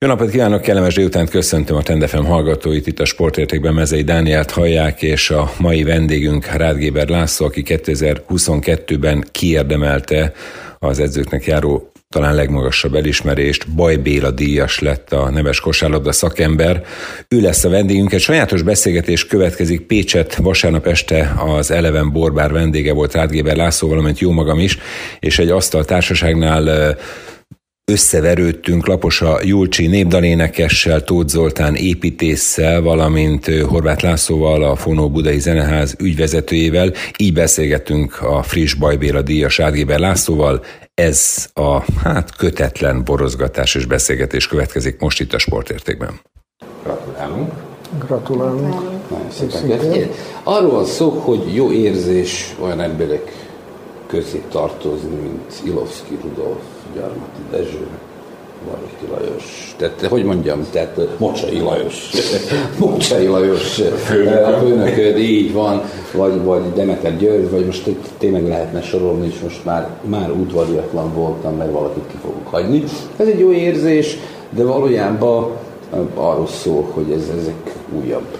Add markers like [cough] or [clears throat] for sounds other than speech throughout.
Jó napot kívánok, kellemes délután köszöntöm a Tendefem hallgatóit, itt a Sportértékben Mezei Dánielt hallják, és a mai vendégünk Rádgéber László, aki 2022-ben kiérdemelte az edzőknek járó talán legmagasabb elismerést, Baj Béla díjas lett a neves kosárlabda szakember. Ő lesz a vendégünk. Egy sajátos beszélgetés következik Pécset vasárnap este az Eleven Borbár vendége volt Rádgéber László, valamint jó magam is, és egy asztal társaságnál összeverődtünk Laposa Julcsi népdalénekessel, Tóth Zoltán építéssel, valamint Horváth Lászlóval, a Fonó Budai Zeneház ügyvezetőjével. Így beszélgettünk a friss Bajbéla díjas Ádgéber Lászlóval. Ez a hát kötetlen borozgatás és beszélgetés következik most itt a sportértékben. Gratulálunk. Gratulálunk. Nagyon szépen. Arról van szó, hogy jó érzés olyan emberek közé tartozni, mint Ilovszki Rudolf, Gyarmati Dezső, Baroki Lajos, tehát hogy mondjam, tehát Mocsai Lajos, [laughs] Mocsai Lajos. A főnököd, így van, vagy, vagy Demeter György, vagy most tényleg lehetne sorolni, és most már, már útvariatlan voltam, mert valakit ki fogok hagyni. Ez egy jó érzés, de valójában arról szól, hogy ez, ezek újabb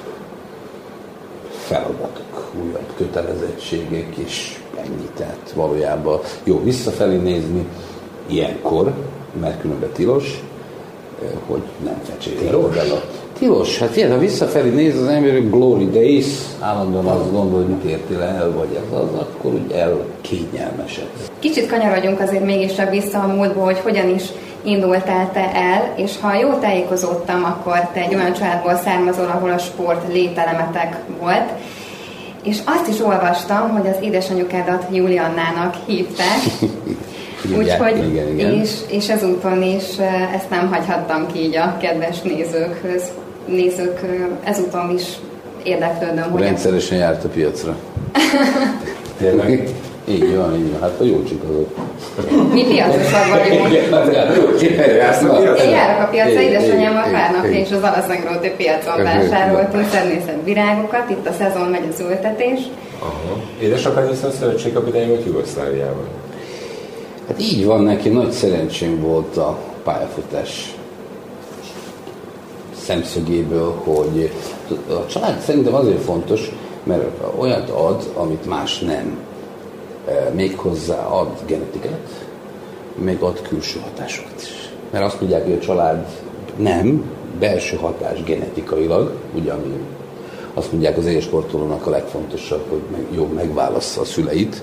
feladatok, újabb kötelezettségek, és ennyi. Tehát valójában jó visszafelé nézni, ilyenkor, mert különben tilos, hogy nem fecsérjél oda. Tilos, hát ilyen, ha visszafelé néz az ember, Glory Days, állandóan azt gondol, hogy mit értél el, vagy ez az, akkor úgy el kényelmesed. Kicsit kanyarodjunk azért mégis csak vissza a múltból, hogy hogyan is indultál te el, és ha jól tájékozódtam, akkor te egy olyan családból származol, ahol a sport lételemetek volt, és azt is olvastam, hogy az édesanyukádat Juliannának hívták, [laughs] Úgyhogy, igen, igen. És, és ezúton is ezt nem hagyhattam ki így a kedves nézőkhöz. Nézők ezúton is érdeklődöm. Hogy Rendszeresen járt a piacra. [laughs] Tényleg? Így van, így van. Hát a jó azok. Mi piacosak vagyunk? Én járok a piacra, édesanyámmal pár napja, és az Alaszengróti piacon vásároltunk szednészed virágokat, itt a szezon megy az ültetés. Aha. Édesapád viszont szövetségkapitány volt Jugoszláviában. Hát így van, neki nagy szerencsém volt a pályafutás szemszögéből, hogy a család szerintem azért fontos, mert olyat ad, amit más nem. E, méghozzá ad genetikát, még ad külső hatásokat is. Mert azt mondják, hogy a család nem, belső hatás genetikailag, ami azt mondják az élsportolónak a legfontosabb, hogy jobb megválassza a szüleit,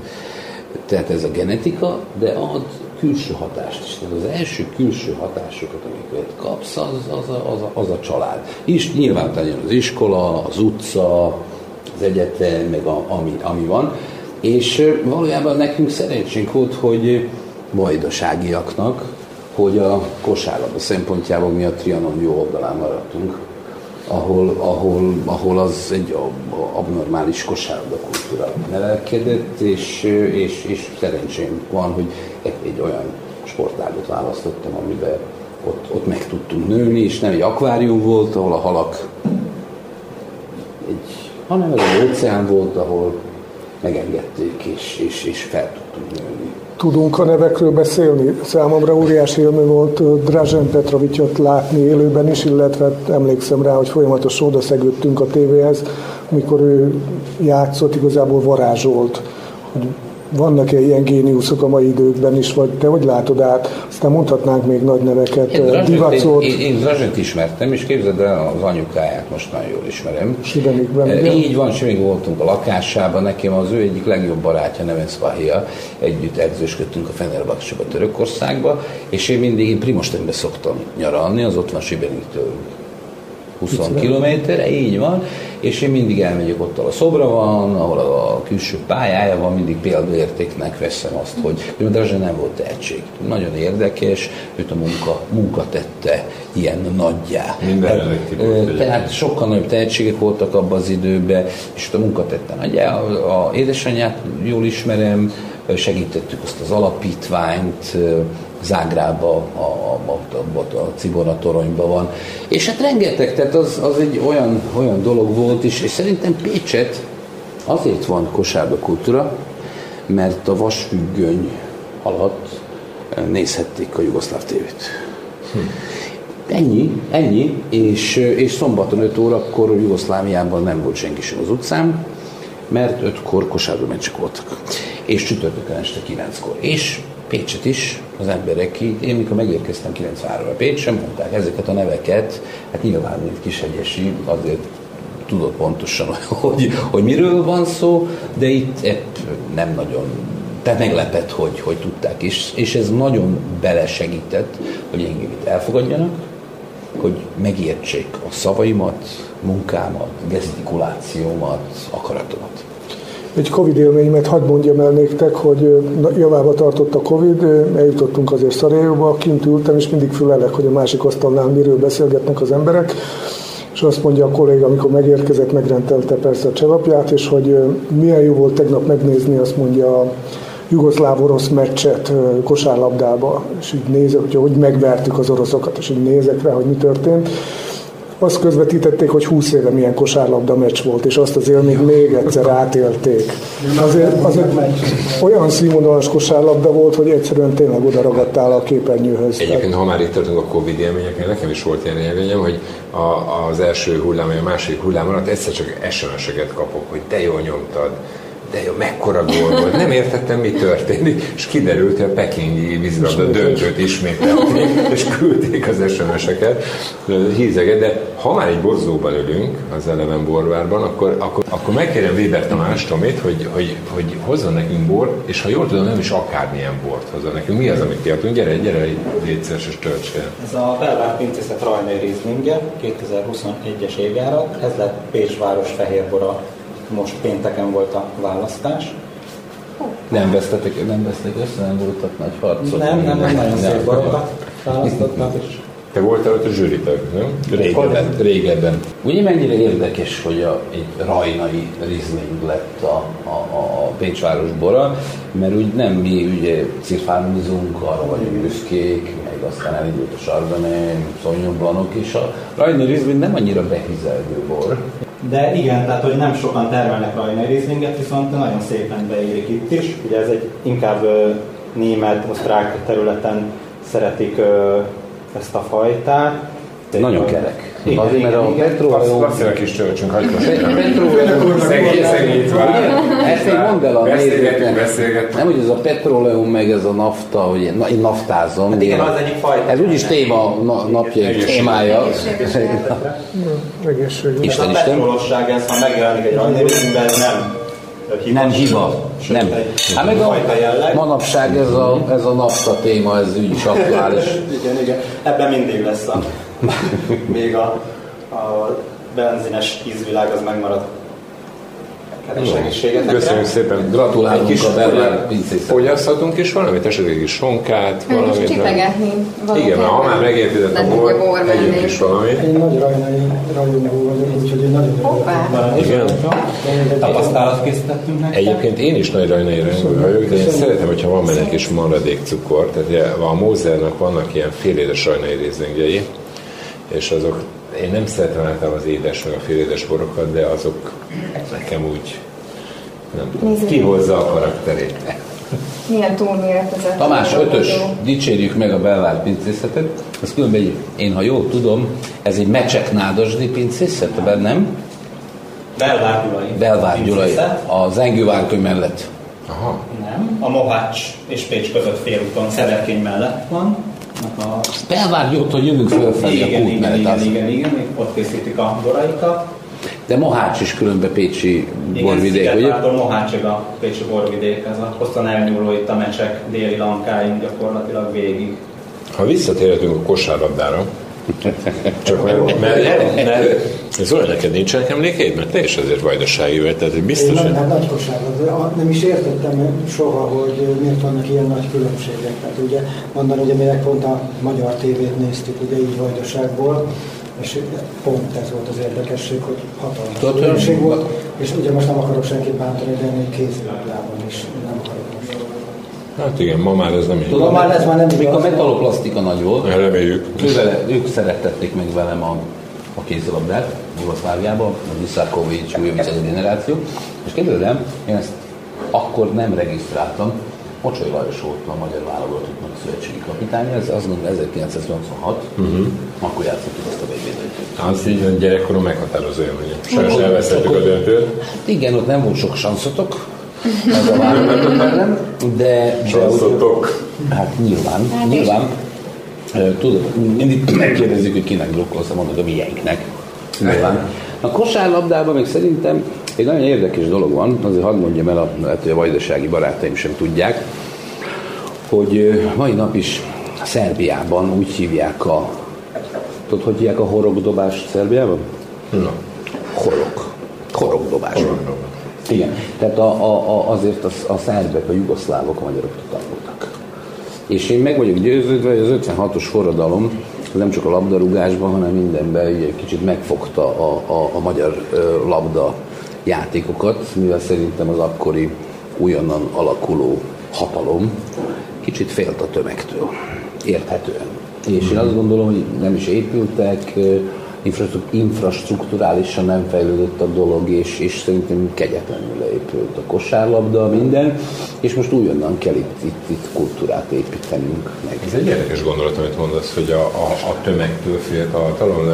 tehát ez a genetika, de ad külső hatást is. Tehát az első külső hatásokat, amiket kapsz, az, az, a, az, a, az a család. És nyilván legyen az iskola, az utca, az egyetem, meg a, ami, ami van. És valójában nekünk szerencsénk volt, hogy vajdaságiaknak, hogy a kosárlabda szempontjából mi a Trianon jó oldalán maradtunk ahol, ahol, ahol az egy abnormális kosárlabda kultúra nevelkedett, és, és, és szerencsém van, hogy egy, egy olyan sportágot választottam, amiben ott, ott meg tudtunk nőni, és nem egy akvárium volt, ahol a halak egy, hanem egy óceán volt, ahol megengedték, és, és, és fel tudtunk nőni. Tudunk a nevekről beszélni? Számomra óriási élmény volt Drazen Petrovicsot látni élőben is, illetve emlékszem rá, hogy folyamatosan odaszegődtünk a tévéhez, mikor ő játszott, igazából varázsolt, hogy vannak-e ilyen géniuszok a mai időkben is, vagy te hogy látod át? Aztán mondhatnánk még nagy neveket, én Divacot. Én, én Drazsent ismertem, és képzeld el, az anyukáját most nagyon jól ismerem. Sibenikben. E, így van, még voltunk a lakásában, nekem az ő egyik legjobb barátja, Neven Svahia, együtt edzősködtünk a Fenerbahce-ba Törökországba, és én mindig én Primostenbe szoktam nyaralni, az ott van Sibeniktől 20 kilométerre, így van, és én mindig elmegyek ott, ahol a szobra van, ahol a külső pályája van, mindig példaértéknek veszem azt, hogy Drazsa nem volt tehetség. Nagyon érdekes, őt a munka, munka tette ilyen nagyjá. Minden tehát, tehát sokkal nagyobb tehetségek voltak abban az időben, és a munka tette nagyjá. A, a édesanyját jól ismerem, segítettük azt az alapítványt, Zágrába, a, a, a, a, Cibona toronyban van. És hát rengeteg, tehát az, az egy olyan, olyan dolog volt is, és szerintem Pécset azért van kosárba kultúra, mert a vasfüggöny alatt nézhették a jugoszláv tévét. Hm. Ennyi, ennyi, és, és szombaton 5 órakor Jugoszláviában nem volt senki sem az utcán, mert ötkor kosárlabda meccsek voltak. És csütörtökön este 9-kor. És Pécset is az emberek, én mikor megérkeztem 93-ra Pécs, sem mondták ezeket a neveket, hát nyilván, mint Kishegyesi, azért tudott pontosan, [laughs] hogy, hogy miről van szó, de itt nem nagyon tehát meglepett, hogy, hogy tudták, és, és ez nagyon belesegített, hogy engem itt elfogadjanak, hogy megértsék a szavaimat, munkámat, gesztikulációmat, akaratomat. Egy Covid élményemet hagyd mondjam el néktek, hogy javába tartott a Covid, eljutottunk azért Szarajóba, kint ültem, és mindig fülelek, hogy a másik asztalnál miről beszélgetnek az emberek, és azt mondja a kolléga, amikor megérkezett, megrendelte persze a cselapját, és hogy milyen jó volt tegnap megnézni, azt mondja a jugoszláv-orosz meccset kosárlabdába, és így nézek, hogy hogy megvertük az oroszokat, és így nézek rá, hogy mi történt azt közvetítették, hogy 20 éve milyen kosárlabda meccs volt, és azt az élményt még egyszer átélték. Azért, azért olyan színvonalas kosárlabda volt, hogy egyszerűen tényleg oda ragadtál a képernyőhöz. Egyébként, ha már itt tartunk a Covid élményeknél, nekem is volt ilyen élményem, hogy a, az első hullám, vagy a második hullám alatt egyszer csak SMS-eket kapok, hogy te jól nyomtad, de jó, mekkora gól volt. Nem értettem, mi történik, és kiderült, hogy a pekingi vízilabda döntőt ismételték, és küldték az SMS-eket, hízeget, de ha már egy borzóban ülünk az Eleven borvárban, akkor, akkor, akkor megkérem Weber Tamás Tomét, hogy, hogy, hogy hozzon nekünk bort, és ha jól tudom, nem is akármilyen bort hozzon nekünk. Mi az, amit kiadtunk? Gyere, gyere, létszeres és tölts fel. Ez a Belvár Pincészet Rajnai Rieslinge, 2021-es évjárat, ez lett Pécs város fehérbora most pénteken volt a választás. Nem vesztetek, nem vesztek össze, nem voltak nagy harcok? Nem, nem, nem, nagyon szép barokat választottak, és te voltál ott a zsűritag, nem? Régebben. Régebben. Ugye mennyire érdekes, hogy a, egy rajnai Riesling lett a, a, a Pécsváros bora, mert úgy nem mi ugye cirfánizunk, arra vagyunk büszkék, meg aztán elindult a Chardonnay, Sauvignon Blancok, és a rajnai Riesling nem annyira behizelgő bor. De igen, tehát hogy nem sokan termelnek rajnai Rieslinget, viszont nagyon szépen beérik itt is. Ugye ez egy inkább német, osztrák területen szeretik ezt a fajtát. Nagyon kerek. Igen, Azért, mert a petróleum... Azt a kis töltsünk, hagyd most. Petróleum... Szegény, szegény Ezt még mondd el a beszélgetünk. Nem, hogy ez a petróleum, meg ez a nafta, hogy én, na, én naftázom. Hát igen, az egyik fajta. Ez úgyis téma, na, napja, témája. Egészségügy. Isten, Isten. A petrolosság, ez ha megjelenik egy rajnévünkben, nem hiba. Nem hiba. Nem. Hát meg a manapság ez a, ez a nafta téma, ez úgy is aktuális. [laughs] igen, igen. Ebben mindig lesz a, [laughs] még a, a benzines ízvilág az megmarad. Köszönjük szépen. Gratulálunk kis a Berlán. Fogyaszthatunk is valamit, esetleg egy kis sonkát, valamit. Csipegetni. Igen, mert ha már megérkezett a bor, együnk is valamit. Én nagy rajnai rajongó vagyok, úgyhogy én nagyon. Igen. Tapasztalat készítettünk nektek. Egyébként én is nagy rajnai rajongó vagyok, de én szeretem, hogyha van benne egy kis maradék cukor. Tehát a Mózernak vannak ilyen félédes rajnai részlengjei, és azok én nem szeretem általában az édes meg a félédes borokat, de azok nekem úgy nem tudom, kihozza a karakterét. Milyen túlméretezett. Tamás, ötös, dicsérjük meg a belvált pincészetet. Ez különben, én ha jól tudom, ez egy mecsek nádasdi pincészet, nem? Belvár Gyulai. Belvár Gyulai, a Zengővárköny mellett. Aha. Nem, a Mohács és Pécs között félúton, Szederkény mellett van. A... Belvár hogy jövünk fölfelé igen, a kút igen, mellett. Igen, az... igen, igen, ott készítik a boraikat. De Mohács is különben Pécsi borvidék, ugye? Igen, Mohácsig a Pécsi borvidék, ez a hosszan elnyúló itt a mecsek déli lankáink gyakorlatilag végig. Ha visszatérhetünk a kosárlabdára, [laughs] csak mert, mert, mert, Zoli, neked nincsenek emlékeid? Mert te is azért vajdasági vagy, tehát biztos, Én nem, nagy kosárlabda, nem is értettem soha, hogy miért vannak ilyen nagy különbségek. Tehát ugye mondani, hogy mi pont a magyar tévét néztük, ugye így vajdaságból, és pont ez volt az érdekesség, hogy hatalmas különbség volt, és ugye most nem akarok senkit bántani, de még kézilabdában is nem akarok Hát igen, ma már ez nem így. Tudom, már ez már nem Még a metaloplasztika nagy volt. Reméljük. Ővele, ők szerettették meg velem a, a kézilabdát, Jugoszláviában, a Viszákovics, új generáció. És képzeld én ezt akkor nem regisztráltam, Pocsoly Lajos volt a magyar válogatottnak szövetségi kapitány, ez azt mondom 1986, uh-huh. akkor játszottuk ezt a vb Az így van gyerekkorom meghatározó élmény. Sajnos elvesztettük a döntőt. Hát igen, ott nem volt sok sanszotok, ez a válogatott ellen, de... Sanszotok. Hát nyilván, hát nyilván. Tudod, mindig megkérdezik, hogy kinek blokkolsz, mondod a mieinknek. Nyilván. A kosárlabdában még szerintem egy nagyon érdekes dolog van, azért hadd mondjam el, lehet, hogy a vajdasági barátaim sem tudják, hogy mai nap is Szerbiában úgy hívják a, tudod, hogy hívják a horogdobást Szerbiában? Na. Horog. Horogdobás. Igen. Tehát a, a, azért a, a szerbek, a jugoszlávok, a magyarok tanultak. És én meg vagyok győződve, hogy az 56-os forradalom nem csak a labdarúgásban, hanem mindenben egy kicsit megfogta a, a, a magyar labda játékokat, mivel szerintem az akkori újonnan alakuló hatalom kicsit félt a tömegtől, érthetően. És én azt gondolom, hogy nem is épültek, infrastruktúrálisan nem fejlődött a dolog, és, és szerintem kegyetlenül leépült a kosárlabda, minden, és most újonnan kell itt, itt, itt kultúrát építenünk meg. Ez egy érdekes gondolat, amit mondasz, hogy a, a, a tömegtől félt a hatalom.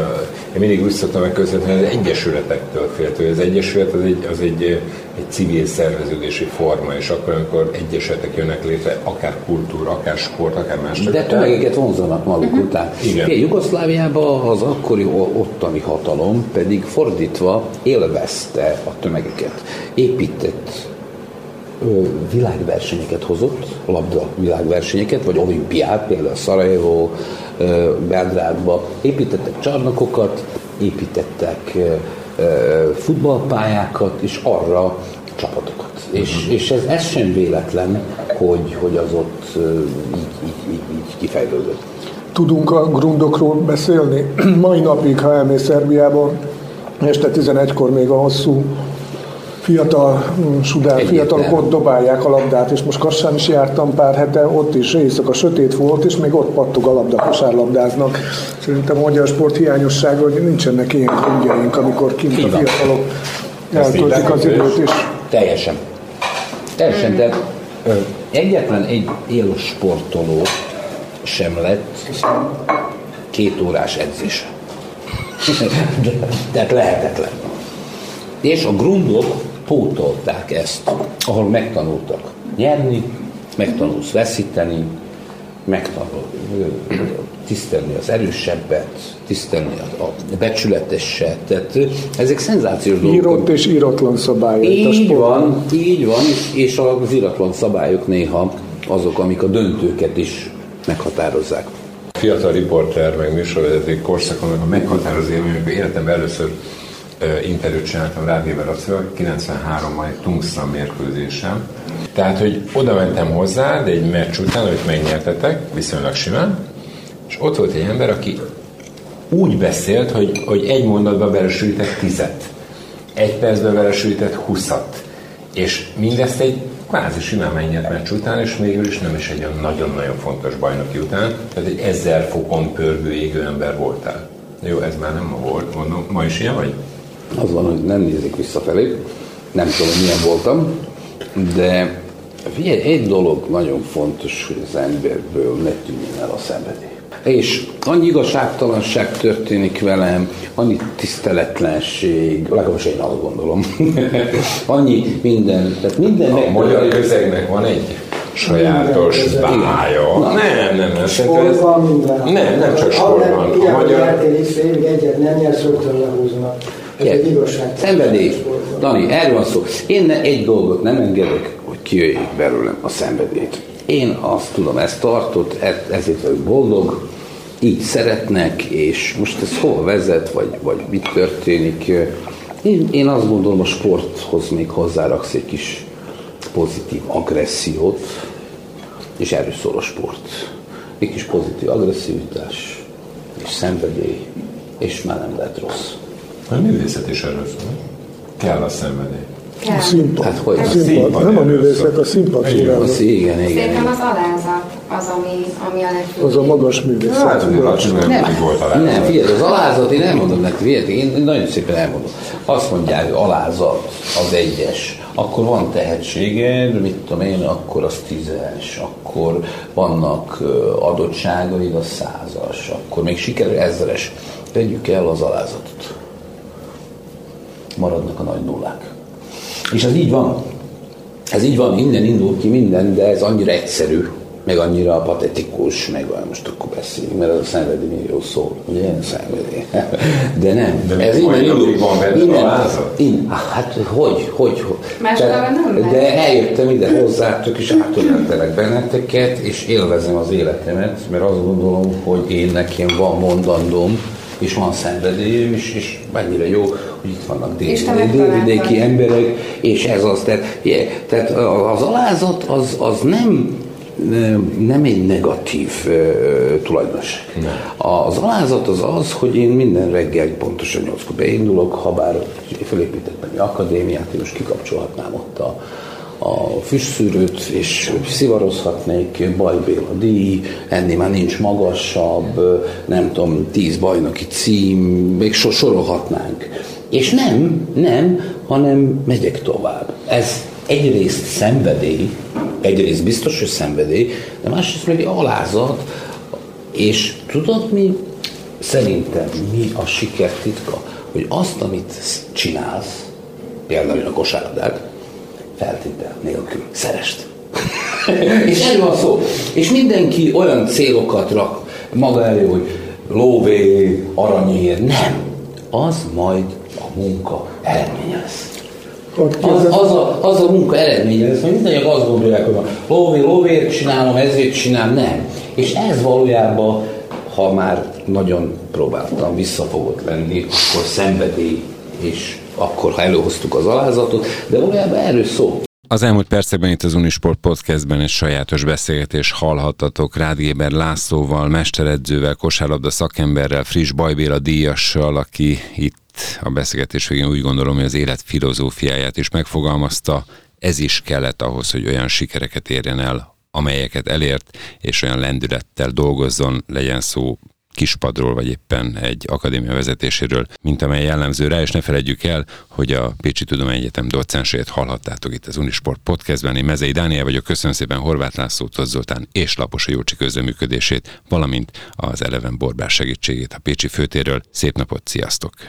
Én mindig úgy szoktam megközelíteni, az egyesületektől félt, hogy az egyesület az egy, az egy, egy civil szerveződési forma, és akkor, amikor egyesületek jönnek létre, akár kultúra, akár sport, akár más. De tömegeket vonzanak maguk uh-huh. után. Igen. Jugoszláviában az akkori ottani hatalom pedig fordítva élvezte a tömegeket. Épített világversenyeket hozott, labda világversenyeket, vagy olimpiát, például Szarajevó, Belgrádba, építettek csarnokokat, építettek futballpályákat, és arra csapatokat. És, uh-huh. és ez, ez sem véletlen, hogy, hogy az ott így, így, így, így kifejlődött tudunk a grundokról beszélni. [clears throat] Mai napig, ha elmész Szerbiában, este 11-kor még a hosszú fiatal mm, sudár, fiatalok ott dobálják a labdát, és most Kassán is jártam pár hete, ott is éjszaka sötét volt, és még ott pattog a labda, kosárlabdáznak. Szerintem a magyar sport hiányossága, hogy nincsenek ilyen gondjaink, amikor kint a fiatalok eltöltik az időt. És... Teljesen. Teljesen, de egyetlen egy élő sportoló sem lett két órás edzés. [laughs] Tehát lehetetlen. És a grundok pótolták ezt, ahol megtanultak nyerni, megtanulsz veszíteni, megtanul tisztelni az erősebbet, tisztelni a, a becsületeset. Tehát ezek szenzációs dolgok. Írott és íratlan szabályok. Így van, így van, és az íratlan szabályok néha azok, amik a döntőket is meghatározzák. Fiatal riporter, meg műsorvezető korszakon, a meghatározó élmény, amikor életemben először interjút csináltam Rádióval Lacival, 93-ban egy Tungszan mérkőzésem. Tehát, hogy oda mentem hozzá, de egy meccs után, amit megnyertetek, viszonylag simán, és ott volt egy ember, aki úgy beszélt, hogy, hogy egy mondatban belesülített tizet, egy percben belesülített huszat, és mindezt egy kvázi simán megnyert meccs után, és végül is nem is egy olyan nagyon-nagyon fontos bajnoki után, tehát egy ezer fokon pörgő égő ember voltál. Jó, ez már nem ma volt, mondom, ma is ilyen vagy? Az van, hogy nem nézik visszafelé, nem tudom, hogy milyen voltam, de figyelj, egy dolog nagyon fontos, hogy az emberből ne tűnjön el a szenvedély és annyi igazságtalanság történik velem, annyi tiszteletlenség, legalábbis én azt gondolom, [laughs] annyi minden, tehát minden... A magyar közegnek van egy sajátos bája. Na, nem, nem, nem. Sportban minden. Nem, nem csak sportban. A magyar... Egyet nem nyersz, rögtön lehúznak. Ez egy. Szenvedély. Dani, erről van szó. Én egy dolgot nem engedek, hogy kijöjjék belőlem a szenvedélyt. Én azt tudom, ezt tartott, ezért vagyok boldog, így szeretnek, és most ez hol vezet, vagy, vagy mit történik. Én, én azt gondolom, a sporthoz még hozzáraksz egy kis pozitív agressziót, és erről szól a sport. Egy kis pozitív agresszivitás, és szenvedély, és már nem lehet rossz. A művészet is erről szól. Kell a szenvedély. A színpad. Hát, hogy a színpad. Nem a művészet, a színpad Igen, igen, igen. Szerintem az alázat az, ami, ami a legfőbb. Az a magas művészet. Hát, nem, nem, volt alázat. Nem, figyelj, az alázat, én nem mondom neked, figyelj, én nagyon szépen elmondom. Azt mondják, hogy alázat az egyes akkor van tehetséged, mit tudom én, akkor az tízes, akkor vannak adottságaid, az százas, akkor még sikerül ezres. Vegyük el az alázatot. Maradnak a nagy nullák. És ez így van. Ez így van, innen indul ki minden, de ez annyira egyszerű, meg annyira patetikus, meg most akkor beszéljünk, mert ez a szenvedi millió szó, ugye, szenvedi. De nem, de ez innen indul, van benne innen, innen, hát hogy, hogy, hogy. nem De eljöttem ide hozzátok, és átöleltelek benneteket, és élvezem az életemet, mert azt gondolom, hogy én nekem van mondandóm, és van szenvedélyem is, és mennyire jó, hogy itt vannak délvidéki emberek, és ez az, tehát, yeah, tehát az alázat az, az nem nem egy negatív uh, tulajdonos. Az alázat az az, hogy én minden reggel pontosan 8-kor beindulok, ha bár felépítettem egy akadémiát, én most kikapcsolhatnám ott a, a füstszűrőt, és szivarozhatnék, bajbél a díj, ennél már nincs magasabb, nem tudom, tíz bajnoki cím, még so sorolhatnánk. És nem, nem, hanem megyek tovább. Ez egyrészt szenvedély, egyrészt biztos, hogy szenvedély, de másrészt meg alázat, és tudod mi? Szerintem mi a siker titka? Hogy azt, amit csinálsz, például a kosárlabdát, feltétel nélkül szerest. [laughs] és erről van szó. És mindenki olyan célokat rak maga elő, hogy lóvé, aranyér. Nem. Az majd munka eredménye lesz. Az, az, a, az a munka eredménye hogy mindannyian azt gondolják, hogy lóvé, lóvért csinálom, ezért csinálom, nem. És ez valójában, ha már nagyon próbáltam visszafogott lenni, akkor szenvedély, és akkor, ha előhoztuk az alázatot, de valójában erről szó. Az elmúlt percekben itt az Unisport Podcastben egy sajátos beszélgetés hallhattatok Rádgéber Lászlóval, mesteredzővel, kosárlabda szakemberrel, Friss Bajbéla díjassal, aki itt a beszélgetés végén úgy gondolom, hogy az élet filozófiáját is megfogalmazta. Ez is kellett ahhoz, hogy olyan sikereket érjen el, amelyeket elért, és olyan lendülettel dolgozzon, legyen szó kispadról, vagy éppen egy akadémia vezetéséről, mint amely jellemző rá, és ne felejtjük el, hogy a Pécsi Tudományegyetem docensét hallhattátok itt az Unisport podcastben. Én Mezei Dániel vagyok, köszönöm szépen Horváth László, Tott Zoltán és Lapos Jócsi közreműködését, valamint az Eleven Borbás segítségét a Pécsi főtéről. Szép napot, sziasztok!